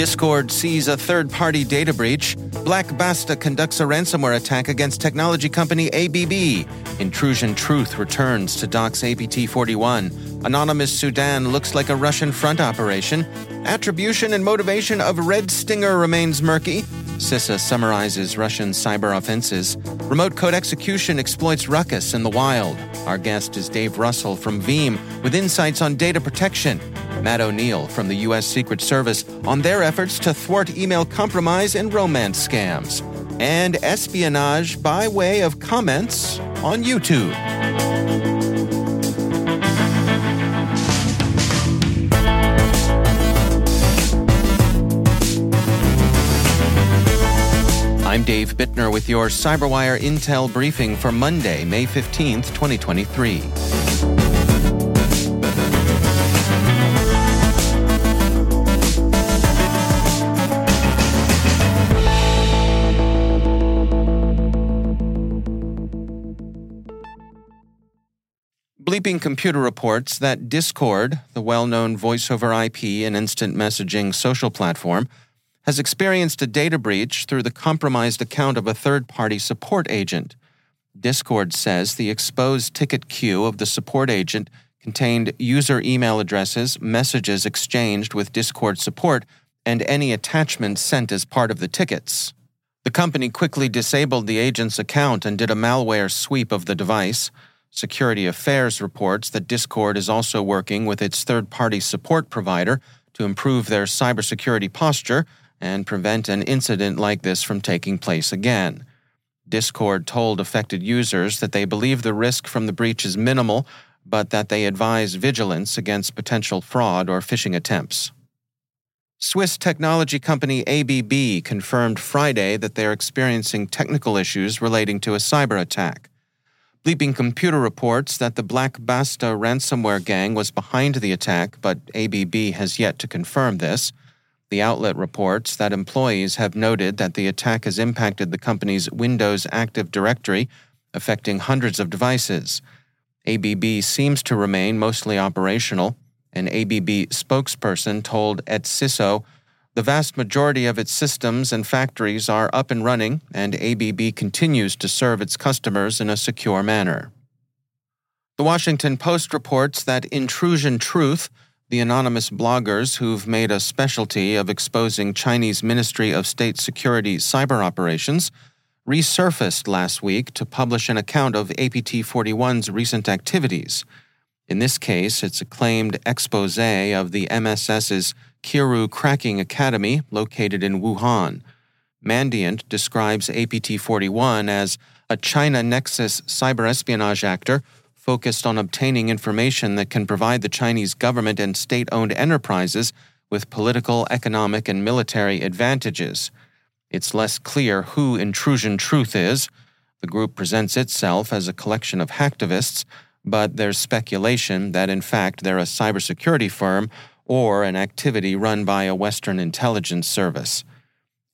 Discord sees a third party data breach. Black Basta conducts a ransomware attack against technology company ABB. Intrusion Truth returns to dox APT 41. Anonymous Sudan looks like a Russian front operation. Attribution and motivation of Red Stinger remains murky. CISA summarizes Russian cyber offenses. Remote code execution exploits Ruckus in the wild. Our guest is Dave Russell from Veeam with insights on data protection. Matt O'Neill from the U.S. Secret Service on their efforts to thwart email compromise and romance scams. And espionage by way of comments on YouTube. I'm Dave Bittner with your CyberWire Intel briefing for Monday, May 15th, 2023. Bleeping Computer reports that Discord, the well known voice over IP and instant messaging social platform, has experienced a data breach through the compromised account of a third party support agent. Discord says the exposed ticket queue of the support agent contained user email addresses, messages exchanged with Discord support, and any attachments sent as part of the tickets. The company quickly disabled the agent's account and did a malware sweep of the device. Security Affairs reports that Discord is also working with its third party support provider to improve their cybersecurity posture and prevent an incident like this from taking place again. Discord told affected users that they believe the risk from the breach is minimal, but that they advise vigilance against potential fraud or phishing attempts. Swiss technology company ABB confirmed Friday that they're experiencing technical issues relating to a cyber attack. Bleeping Computer reports that the Black Basta ransomware gang was behind the attack, but ABB has yet to confirm this. The outlet reports that employees have noted that the attack has impacted the company's Windows Active Directory, affecting hundreds of devices. ABB seems to remain mostly operational. An ABB spokesperson told ET CISO the vast majority of its systems and factories are up and running, and ABB continues to serve its customers in a secure manner. The Washington Post reports that Intrusion Truth, the anonymous bloggers who've made a specialty of exposing Chinese Ministry of State Security cyber operations, resurfaced last week to publish an account of APT 41's recent activities. In this case, it's a claimed expose of the MSS's Kerui Cracking Academy, located in Wuhan. Mandiant describes APT 41 as a China Nexus cyber espionage actor focused on obtaining information that can provide the Chinese government and state owned enterprises with political, economic, and military advantages. It's less clear who Intrusion Truth is. The group presents itself as a collection of hacktivists, but there's speculation that in fact they're a cybersecurity firm or an activity run by a Western intelligence service.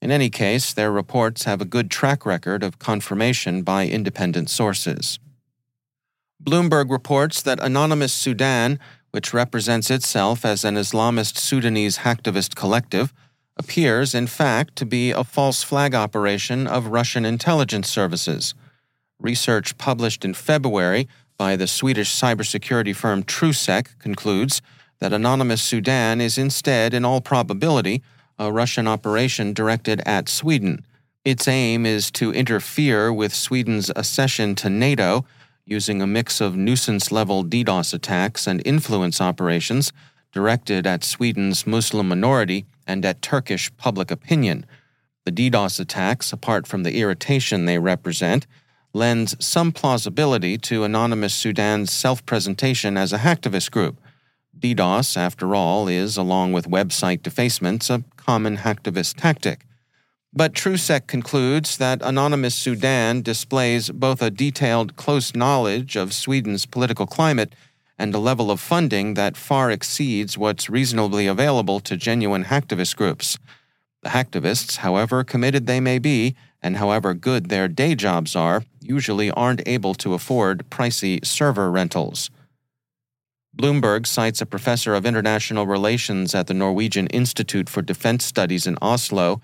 In any case, their reports have a good track record of confirmation by independent sources. Bloomberg reports that Anonymous Sudan, which represents itself as an Islamist Sudanese hacktivist collective, appears, in fact, to be a false flag operation of Russian intelligence services. Research published in February by the Swedish cybersecurity firm TrueSec concludes that Anonymous Sudan is instead, in all probability, a Russian operation directed at Sweden. Its aim is to interfere with Sweden's accession to NATO using a mix of nuisance level DDoS attacks and influence operations directed at Sweden's Muslim minority and at Turkish public opinion. The DDoS attacks, apart from the irritation they represent, lends some plausibility to Anonymous Sudan's self presentation as a hacktivist group. DDoS, after all, is, along with website defacements, a common hacktivist tactic. But TrueSec concludes that Anonymous Sudan displays both a detailed, close knowledge of Sweden's political climate and a level of funding that far exceeds what's reasonably available to genuine hacktivist groups. The hacktivists, however committed they may be, and however good their day jobs are, usually aren't able to afford pricey server rentals. Bloomberg cites a professor of international relations at the Norwegian Institute for Defense Studies in Oslo,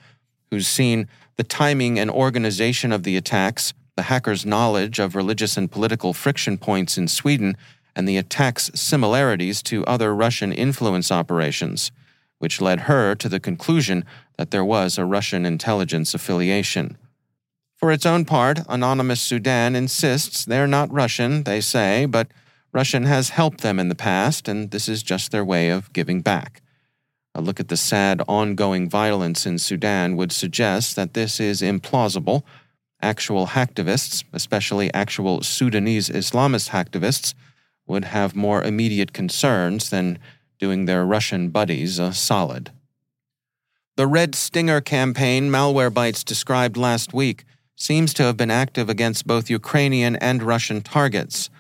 who's seen the timing and organization of the attacks, the hackers' knowledge of religious and political friction points in Sweden, and the attack's similarities to other Russian influence operations, which led her to the conclusion that there was a Russian intelligence affiliation. For its own part, Anonymous Sudan insists they're not Russian, they say, but Russian has helped them in the past, and this is just their way of giving back. A look at the sad ongoing violence in Sudan would suggest that this is implausible. Actual hacktivists, especially actual Sudanese Islamist hacktivists, would have more immediate concerns than doing their Russian buddies a solid. The Red Stinger campaign Malwarebytes described last week seems to have been active against both Ukrainian and Russian targets.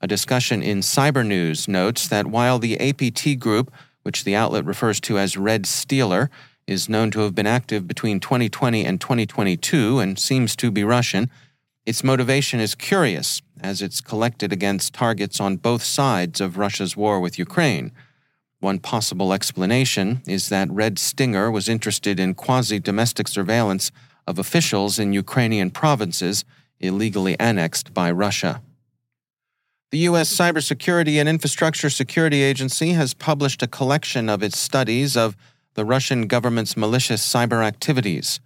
A discussion in Cybernews notes that while the APT group, which the outlet refers to as Red Stealer, is known to have been active between 2020 and 2022 and seems to be Russian, its motivation is curious, as it's collected against targets on both sides of Russia's war with Ukraine. One possible explanation is that Red Stinger was interested in quasi domestic surveillance of officials in Ukrainian provinces illegally annexed by Russia. The U.S. Cybersecurity and Infrastructure Security Agency has published a collection of its studies of the Russian government's malicious cyber activities.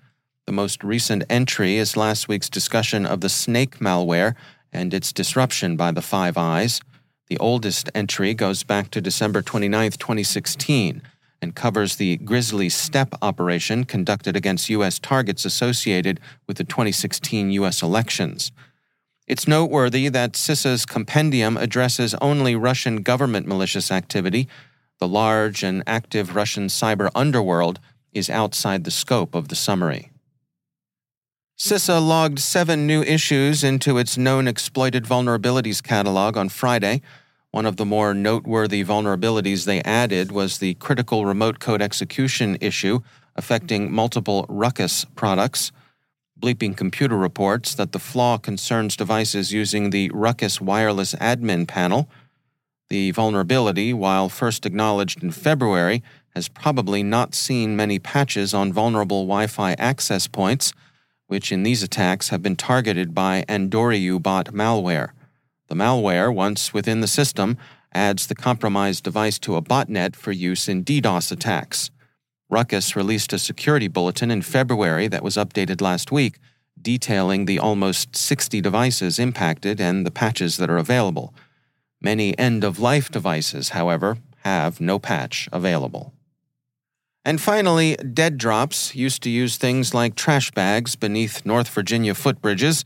The most recent entry is last week's discussion of the snake malware and its disruption by the Five Eyes. The oldest entry goes back to December 29, 2016, and covers the Grizzly Steppe operation conducted against U.S. targets associated with the 2016 U.S. elections. It's noteworthy that CISA's compendium addresses only Russian government malicious activity. The large and active Russian cyber underworld is outside the scope of the summary. CISA logged seven new issues into its known exploited vulnerabilities catalog on Friday. One of the more noteworthy vulnerabilities they added was the critical remote code execution issue affecting multiple Ruckus products. Bleeping Computer reports that the flaw concerns devices using the Ruckus Wireless Admin Panel. The vulnerability, while first acknowledged in February, has probably not seen many patches on vulnerable Wi Fi access points, which in these attacks have been targeted by Andoryu bot malware. The malware, once within the system, adds the compromised device to a botnet for use in DDoS attacks. Ruckus released a security bulletin in February that was updated last week, detailing the almost 60 devices impacted and the patches that are available. Many end of life devices, however, have no patch available. And finally, Dead Drops used to use things like trash bags beneath North Virginia footbridges,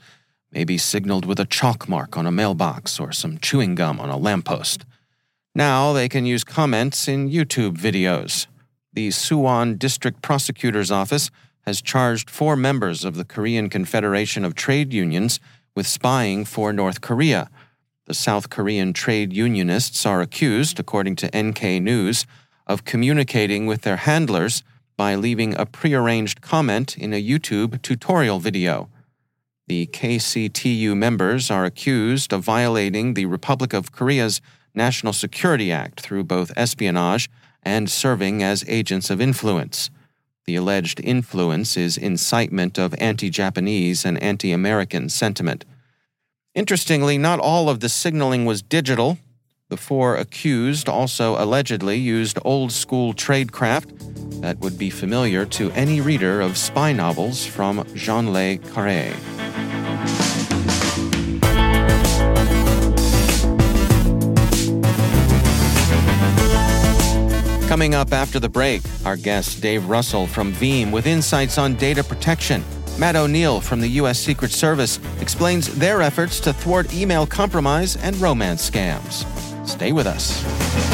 maybe signaled with a chalk mark on a mailbox or some chewing gum on a lamppost. Now they can use comments in YouTube videos the Suwon District Prosecutor's Office has charged four members of the Korean Confederation of Trade Unions with spying for North Korea. The South Korean trade unionists are accused, according to NK News, of communicating with their handlers by leaving a prearranged comment in a YouTube tutorial video. The KCTU members are accused of violating the Republic of Korea's National Security Act through both espionage and serving as agents of influence. The alleged influence is incitement of anti Japanese and anti American sentiment. Interestingly, not all of the signaling was digital. The four accused also allegedly used old school tradecraft that would be familiar to any reader of spy novels from Jean Le Carré. Coming up after the break, our guest Dave Russell from Veeam with insights on data protection. Matt O'Neill from the U.S. Secret Service explains their efforts to thwart email compromise and romance scams. Stay with us.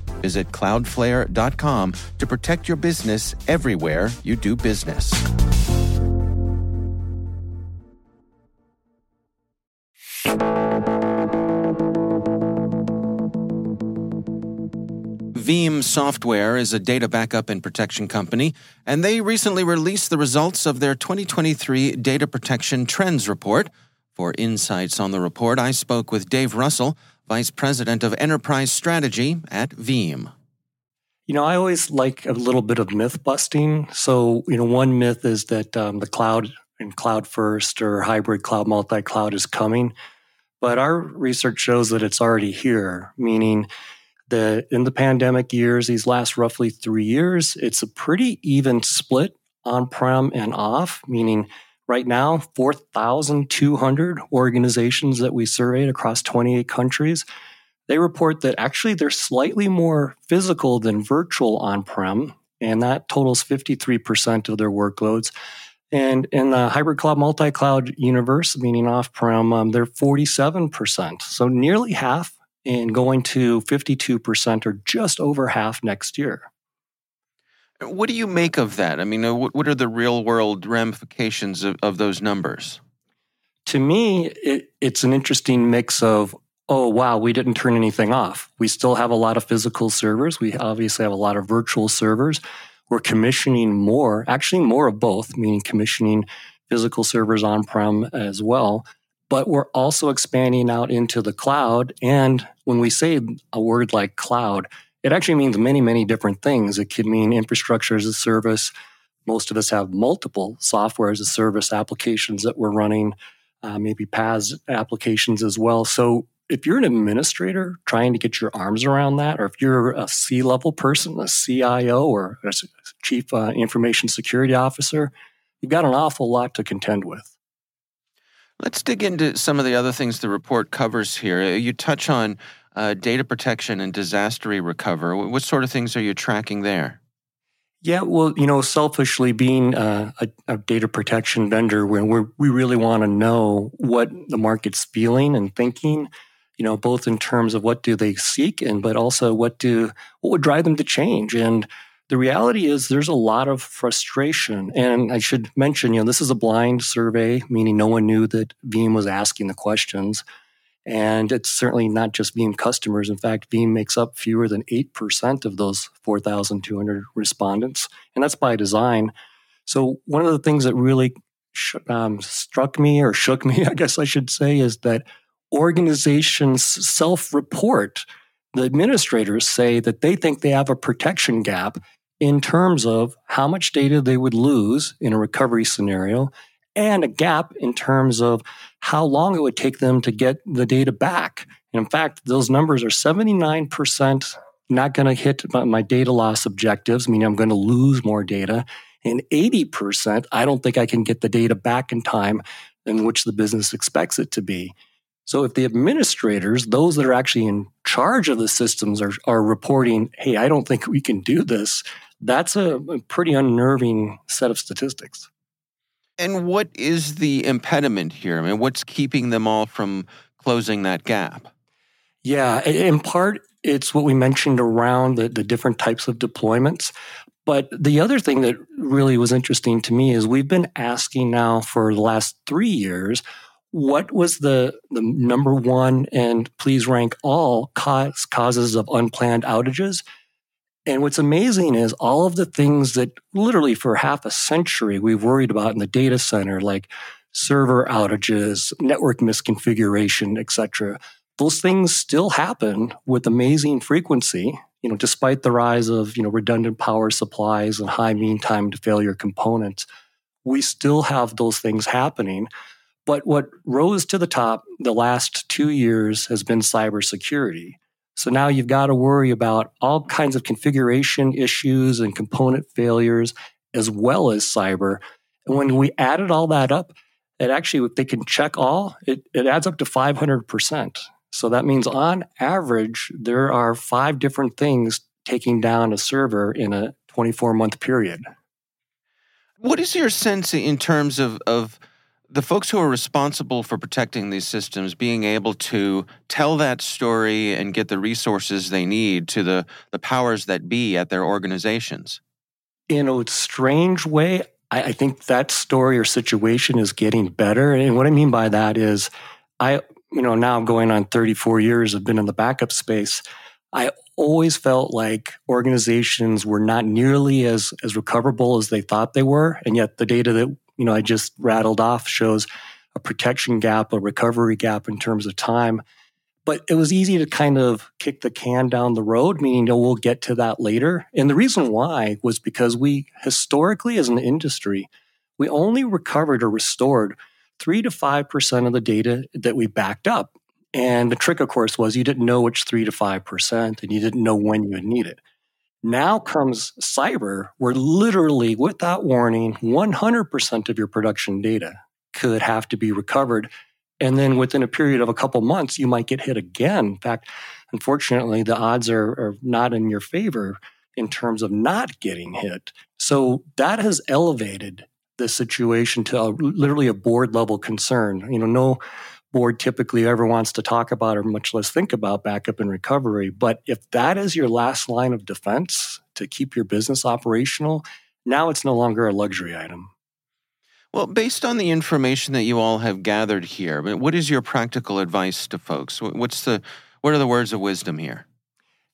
Visit cloudflare.com to protect your business everywhere you do business. Veeam Software is a data backup and protection company, and they recently released the results of their 2023 Data Protection Trends Report. For insights on the report, I spoke with Dave Russell, Vice President of Enterprise Strategy at Veeam. You know, I always like a little bit of myth busting. So, you know, one myth is that um, the cloud and cloud first or hybrid cloud multi cloud is coming. But our research shows that it's already here, meaning the in the pandemic years, these last roughly three years, it's a pretty even split on prem and off, meaning right now, 4,200 organizations that we surveyed across 28 countries. They report that actually they're slightly more physical than virtual on prem, and that totals 53% of their workloads. And in the hybrid cloud, multi cloud universe, meaning off prem, um, they're 47%. So nearly half and going to 52% or just over half next year. What do you make of that? I mean, uh, what are the real world ramifications of, of those numbers? To me, it, it's an interesting mix of, oh, wow, we didn't turn anything off. We still have a lot of physical servers. We obviously have a lot of virtual servers. We're commissioning more, actually, more of both, meaning commissioning physical servers on prem as well but we're also expanding out into the cloud. And when we say a word like cloud, it actually means many, many different things. It could mean infrastructure as a service. Most of us have multiple software as a service applications that we're running, uh, maybe PaaS applications as well. So if you're an administrator trying to get your arms around that, or if you're a C level person, a CIO, or a chief uh, information security officer, you've got an awful lot to contend with. Let's dig into some of the other things the report covers here. You touch on uh, data protection and disaster recovery. What sort of things are you tracking there? Yeah, well, you know, selfishly being a, a, a data protection vendor, where we really want to know what the market's feeling and thinking, you know, both in terms of what do they seek and but also what do what would drive them to change. And the reality is there's a lot of frustration. And I should mention, you know, this is a blind survey, meaning no one knew that Veeam was asking the questions. And it's certainly not just Veeam customers. In fact, Veeam makes up fewer than 8% of those 4,200 respondents. And that's by design. So, one of the things that really sh- um, struck me or shook me, I guess I should say, is that organizations self report. The administrators say that they think they have a protection gap in terms of how much data they would lose in a recovery scenario and a gap in terms of how long it would take them to get the data back. And in fact, those numbers are 79% not going to hit my data loss objectives, meaning I'm going to lose more data. And 80%, I don't think I can get the data back in time in which the business expects it to be. So if the administrators, those that are actually in charge of the systems, are, are reporting, hey, I don't think we can do this, that's a, a pretty unnerving set of statistics. And what is the impediment here? I mean, what's keeping them all from closing that gap? Yeah, in part, it's what we mentioned around the, the different types of deployments. But the other thing that really was interesting to me is we've been asking now for the last three years what was the, the number one and please rank all cause, causes of unplanned outages? And what's amazing is all of the things that literally for half a century we've worried about in the data center, like server outages, network misconfiguration, etc. Those things still happen with amazing frequency, you know, despite the rise of, you know, redundant power supplies and high mean time to failure components. We still have those things happening. But what rose to the top the last two years has been cybersecurity. So now you've got to worry about all kinds of configuration issues and component failures, as well as cyber. And when we added all that up, it actually, if they can check all, it, it adds up to 500%. So that means on average, there are five different things taking down a server in a 24 month period. What is your sense in terms of, of the folks who are responsible for protecting these systems being able to tell that story and get the resources they need to the, the powers that be at their organizations? In a strange way, I, I think that story or situation is getting better. And what I mean by that is, I, you know, now I'm going on 34 years, I've been in the backup space. I always felt like organizations were not nearly as, as recoverable as they thought they were. And yet the data that you know I just rattled off shows a protection gap, a recovery gap in terms of time. But it was easy to kind of kick the can down the road, meaning oh, we'll get to that later. And the reason why was because we historically, as an industry, we only recovered or restored three to five percent of the data that we backed up. And the trick, of course, was you didn't know which three to five percent, and you didn't know when you would need it. Now comes cyber, where literally, without warning, 100% of your production data could have to be recovered. And then within a period of a couple months, you might get hit again. In fact, unfortunately, the odds are, are not in your favor in terms of not getting hit. So that has elevated the situation to a, literally a board level concern. You know, no board typically ever wants to talk about or much less think about backup and recovery. But if that is your last line of defense to keep your business operational, now it's no longer a luxury item. Well, based on the information that you all have gathered here, what is your practical advice to folks? What's the what are the words of wisdom here?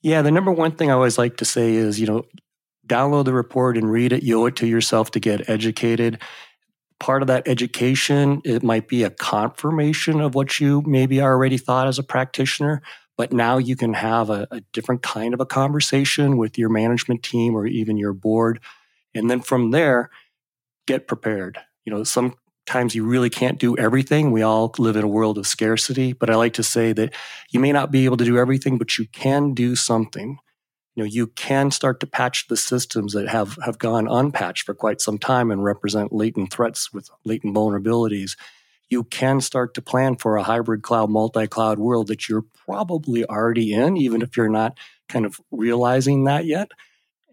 Yeah, the number one thing I always like to say is, you know, download the report and read it. You owe it to yourself to get educated part of that education. It might be a confirmation of what you maybe already thought as a practitioner but now you can have a, a, different kind of a conversation with your management team or even your board. And then from there get prepared. You know sometimes you really can't do everything. We all live in a world of scarcity but i like to say that you may not be able to do everything but you can do something you know you can start to patch the systems that have have gone unpatched for quite some time and represent latent threats with latent vulnerabilities you can start to plan for a hybrid cloud, multi cloud world that you're probably already in, even if you're not kind of realizing that yet.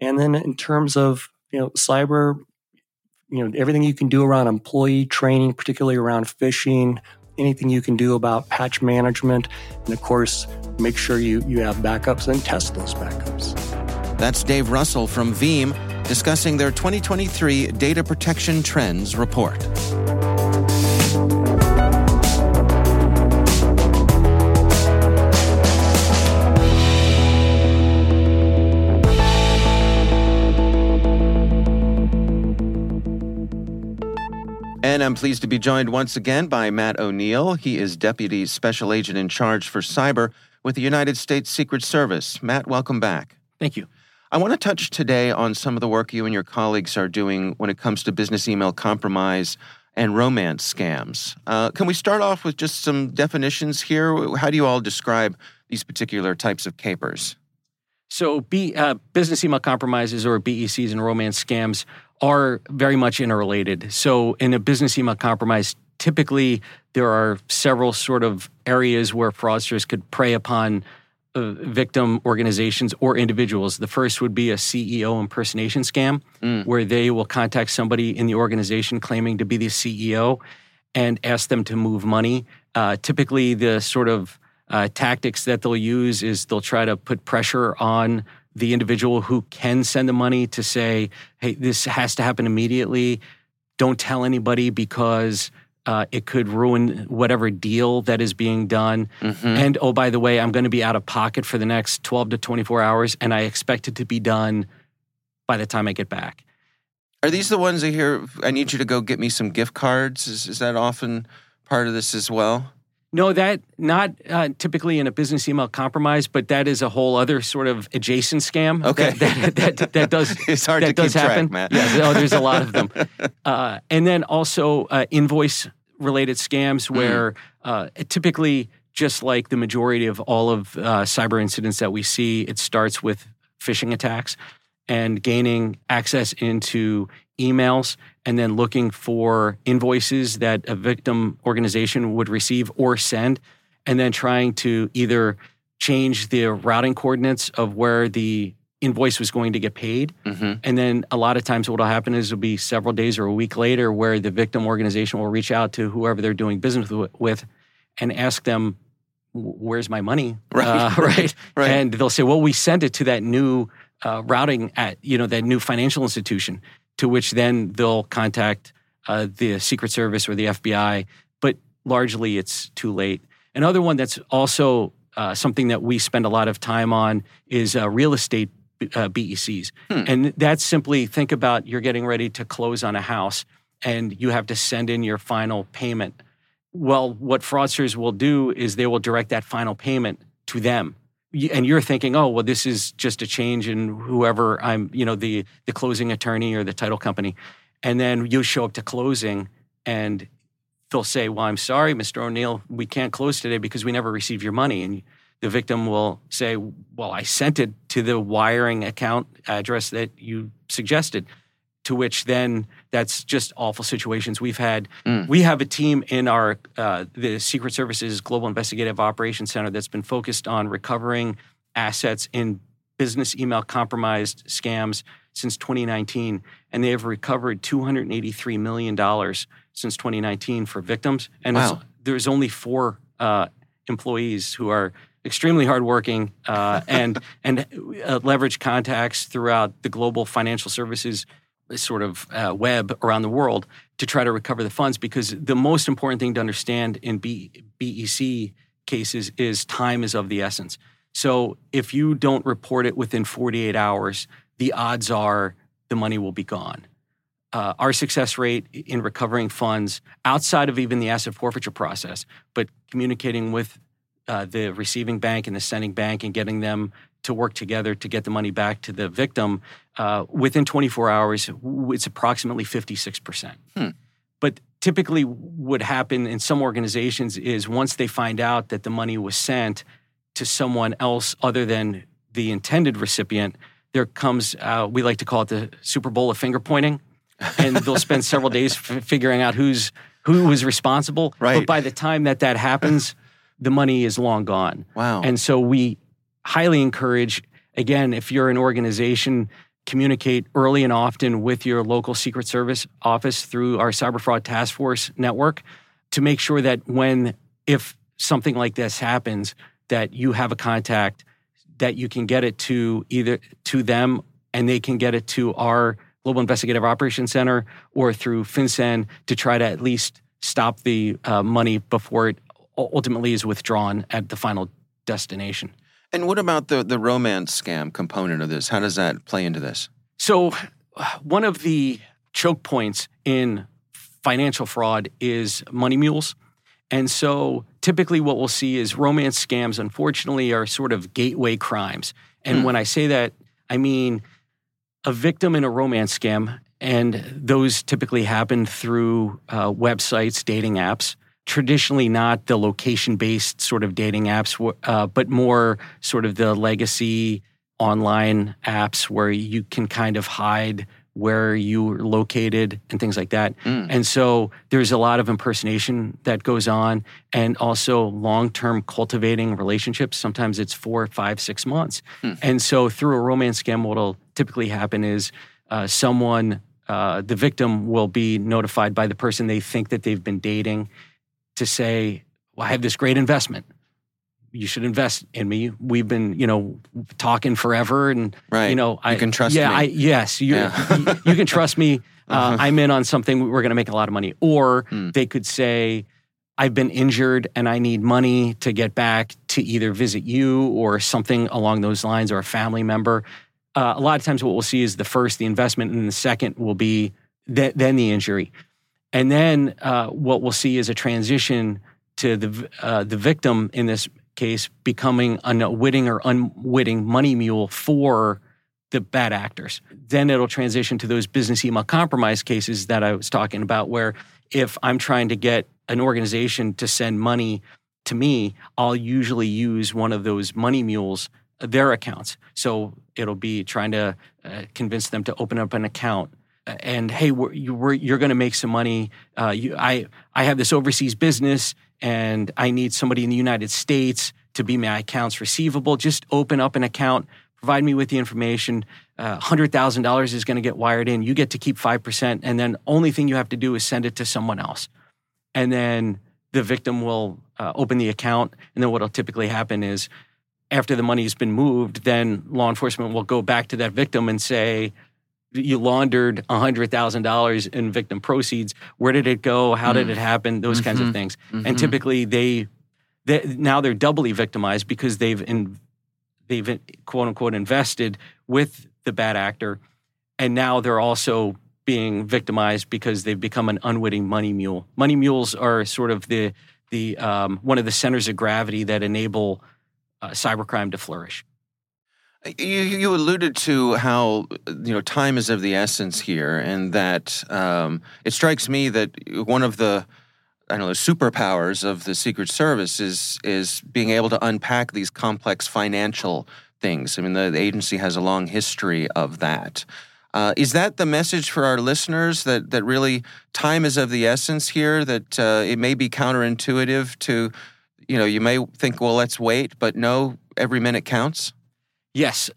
And then in terms of you know cyber, you know everything you can do around employee training, particularly around phishing, anything you can do about patch management, and of course make sure you you have backups and test those backups. That's Dave Russell from Veeam discussing their 2023 Data Protection Trends report. And I'm pleased to be joined once again by Matt O'Neill. He is Deputy Special Agent in Charge for Cyber with the United States Secret Service. Matt, welcome back. Thank you. I want to touch today on some of the work you and your colleagues are doing when it comes to business email compromise and romance scams. Uh, can we start off with just some definitions here? How do you all describe these particular types of capers? So, B, uh, business email compromises or BECs and romance scams are very much interrelated. So, in a business email compromise, typically there are several sort of areas where fraudsters could prey upon uh, victim organizations or individuals. The first would be a CEO impersonation scam, mm. where they will contact somebody in the organization claiming to be the CEO and ask them to move money. Uh, typically, the sort of uh, tactics that they'll use is they'll try to put pressure on the individual who can send the money to say, hey, this has to happen immediately. Don't tell anybody because uh, it could ruin whatever deal that is being done. Mm-hmm. And oh, by the way, I'm going to be out of pocket for the next 12 to 24 hours, and I expect it to be done by the time I get back. Are these the ones I hear? I need you to go get me some gift cards. Is, is that often part of this as well? No, that not uh, typically in a business email compromise, but that is a whole other sort of adjacent scam. Okay, that, that, that, that does it's hard that to does keep happen. track, Matt. Yeah, oh, there's a lot of them, uh, and then also uh, invoice related scams mm. where uh, typically, just like the majority of all of uh, cyber incidents that we see, it starts with phishing attacks and gaining access into emails and then looking for invoices that a victim organization would receive or send, and then trying to either change the routing coordinates of where the invoice was going to get paid. Mm-hmm. And then a lot of times what will happen is it'll be several days or a week later where the victim organization will reach out to whoever they're doing business with and ask them, where's my money? Right. Uh, right. right. And they'll say, well, we sent it to that new uh, routing at, you know, that new financial institution to which then they'll contact uh, the Secret Service or the FBI. But largely, it's too late. Another one that's also uh, something that we spend a lot of time on is uh, real estate uh, BECs. Hmm. And that's simply think about you're getting ready to close on a house and you have to send in your final payment. Well, what fraudsters will do is they will direct that final payment to them and you're thinking, oh, well, this is just a change in whoever I'm, you know, the the closing attorney or the title company, and then you show up to closing, and they'll say, well, I'm sorry, Mr. O'Neill, we can't close today because we never received your money, and the victim will say, well, I sent it to the wiring account address that you suggested to which then that's just awful situations we've had. Mm. We have a team in our uh, the Secret Service's Global Investigative Operations Center that's been focused on recovering assets in business email compromised scams since 2019, and they have recovered 283 million dollars since 2019 for victims. And wow. there's only four uh, employees who are extremely hardworking uh, and and uh, leverage contacts throughout the global financial services sort of uh, web around the world to try to recover the funds because the most important thing to understand in B- BEC cases is time is of the essence. So if you don't report it within 48 hours, the odds are the money will be gone. Uh, our success rate in recovering funds outside of even the asset forfeiture process, but communicating with uh, the receiving bank and the sending bank and getting them to work together to get the money back to the victim, uh, within 24 hours, it's approximately 56%. Hmm. But typically, what happen in some organizations is once they find out that the money was sent to someone else other than the intended recipient, there comes, uh, we like to call it the Super Bowl of finger pointing. and they'll spend several days f- figuring out who's who was responsible. Right. But by the time that that happens, the money is long gone. Wow. And so we highly encourage, again, if you're an organization, communicate early and often with your local Secret Service office through our Cyber Fraud Task Force network to make sure that when, if something like this happens, that you have a contact that you can get it to either to them and they can get it to our Global Investigative Operations Center or through FinCEN to try to at least stop the uh, money before it ultimately is withdrawn at the final destination. And what about the the romance scam component of this? How does that play into this? So, one of the choke points in financial fraud is money mules. And so, typically, what we'll see is romance scams, unfortunately, are sort of gateway crimes. And Hmm. when I say that, I mean a victim in a romance scam, and those typically happen through uh, websites, dating apps. Traditionally, not the location based sort of dating apps, uh, but more sort of the legacy online apps where you can kind of hide where you're located and things like that. Mm. And so there's a lot of impersonation that goes on and also long term cultivating relationships. Sometimes it's four, five, six months. Hmm. And so through a romance scam, what'll typically happen is uh, someone, uh, the victim will be notified by the person they think that they've been dating to say, well, I have this great investment. You should invest in me. We've been, you know, talking forever, and Right. you know, I can trust yeah, me. I, yes, you, Yeah. you, you can trust me. Uh, Uh-huh. I'm in on something. We're going to make a lot of money. Or Hmm. they could say, I've been injured and I need money to get back to either visit you or something along those lines, or a family member. Uh, a lot of times, what we'll see is the first, the investment, and the second will be th- then the injury. And then uh, what we'll see is a transition to the uh, the victim in this case becoming a witting or unwitting money mule for the bad actors. Then it'll transition to those business email compromise cases that I was talking about, where if I'm trying to get an organization to send money to me, I'll usually use one of those money mules, uh, their accounts. So it'll be trying to uh, convince them to open up an account. And hey, we're, you, you're going to make some money. Uh, you, I I have this overseas business, and I need somebody in the United States to be my accounts receivable. Just open up an account, provide me with the information. Uh, hundred thousand dollars is going to get wired in. You get to keep five percent, and then only thing you have to do is send it to someone else, and then the victim will uh, open the account. And then what'll typically happen is, after the money's been moved, then law enforcement will go back to that victim and say, you laundered $100,000 in victim proceeds. Where did it go? How did Mm. it happen? Those kinds Mhm. of things. Mhm. And typically they, they now they're doubly victimized because they've in, they've quote unquote invested with the bad actor and now they're also being victimized because they've become an unwitting money mule. Money mules are sort of the the um, one of the centers of gravity that enable uh, cybercrime to flourish. You, you alluded to how you know time is of the essence here, and that um, it strikes me that one of the I don't know superpowers of the Secret Service is is being able to unpack these complex financial things. I mean, the, the agency has a long history of that. Uh, is that the message for our listeners that that really time is of the essence here? That uh, it may be counterintuitive to, you know, you may think, well, let's wait, but no, every minute counts. Yes,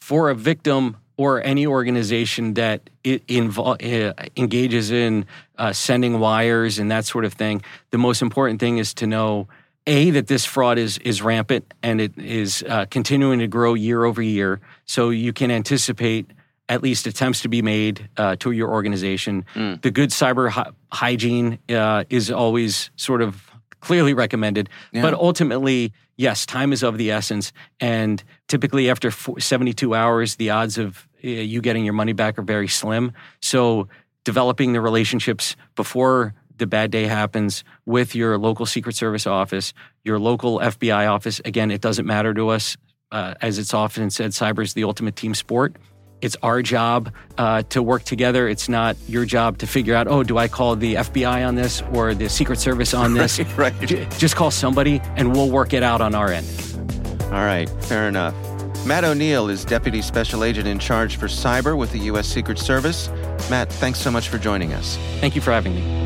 for a victim or any organization that it invol- uh, engages in uh, sending wires and that sort of thing, the most important thing is to know a that this fraud is is rampant and it is uh, continuing to grow year over year. So you can anticipate at least attempts to be made uh, to your organization. Mm. The good cyber hy- hygiene uh, is always sort of clearly recommended, Yeah. but ultimately, yes, time is of the essence. And typically, after 72 hours, the odds of uh, you getting your money back are very slim. So, developing the relationships before the bad day happens with your local Secret Service office, your local FBI office. Again, it doesn't matter to us. Uh, as it's often said, cyber is the ultimate team sport. It's our job uh, to work together. It's not your job to figure out, oh, do I call the FBI on this or the Secret Service on this? right. J- just call somebody and we'll work it out on our end. All right, fair enough. Matt O'Neill is Deputy Special Agent in charge for cyber with the U.S. Secret Service. Matt, thanks so much for joining us. Thank you for having me.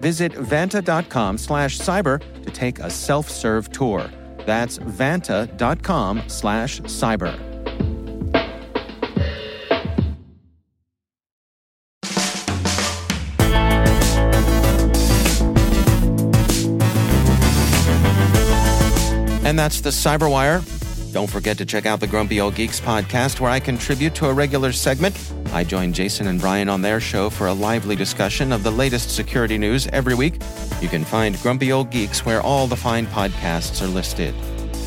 Visit vanta.com slash cyber to take a self serve tour. That's vanta.com slash cyber. And that's the Cyberwire. Don't forget to check out the Grumpy Old Geeks podcast, where I contribute to a regular segment. I join Jason and Brian on their show for a lively discussion of the latest security news every week. You can find Grumpy Old Geeks where all the fine podcasts are listed.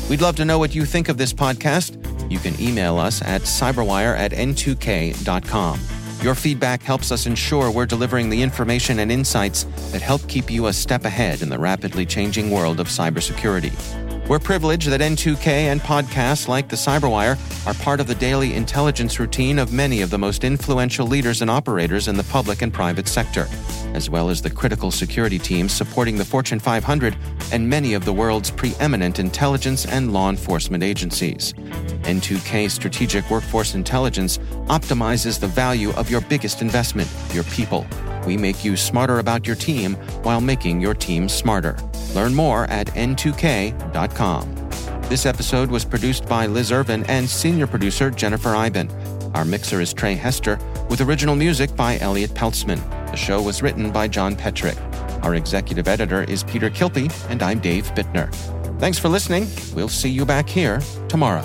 We'd love to know what you think of this podcast. You can email us at cyberwire at n2k.com. Your feedback helps us ensure we're delivering the information and insights that help keep you a step ahead in the rapidly changing world of cybersecurity. We're privileged that N2K and podcasts like the Cyberwire are part of the daily intelligence routine of many of the most influential leaders and operators in the public and private sector, as well as the critical security teams supporting the Fortune 500 and many of the world's preeminent intelligence and law enforcement agencies. N2K Strategic Workforce Intelligence optimizes the value of your biggest investment, your people. We make you smarter about your team while making your team smarter. Learn more at n2k.com. This episode was produced by Liz Irvin and senior producer Jennifer Eiben. Our mixer is Trey Hester, with original music by Elliot Peltzman. The show was written by John Petrick. Our executive editor is Peter Kilpe, and I'm Dave Bittner. Thanks for listening. We'll see you back here tomorrow.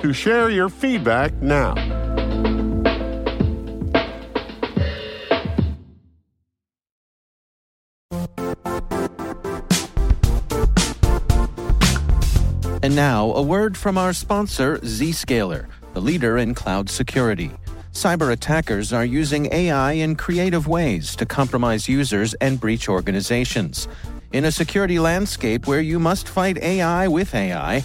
to share your feedback now. And now, a word from our sponsor, Zscaler, the leader in cloud security. Cyber attackers are using AI in creative ways to compromise users and breach organizations. In a security landscape where you must fight AI with AI,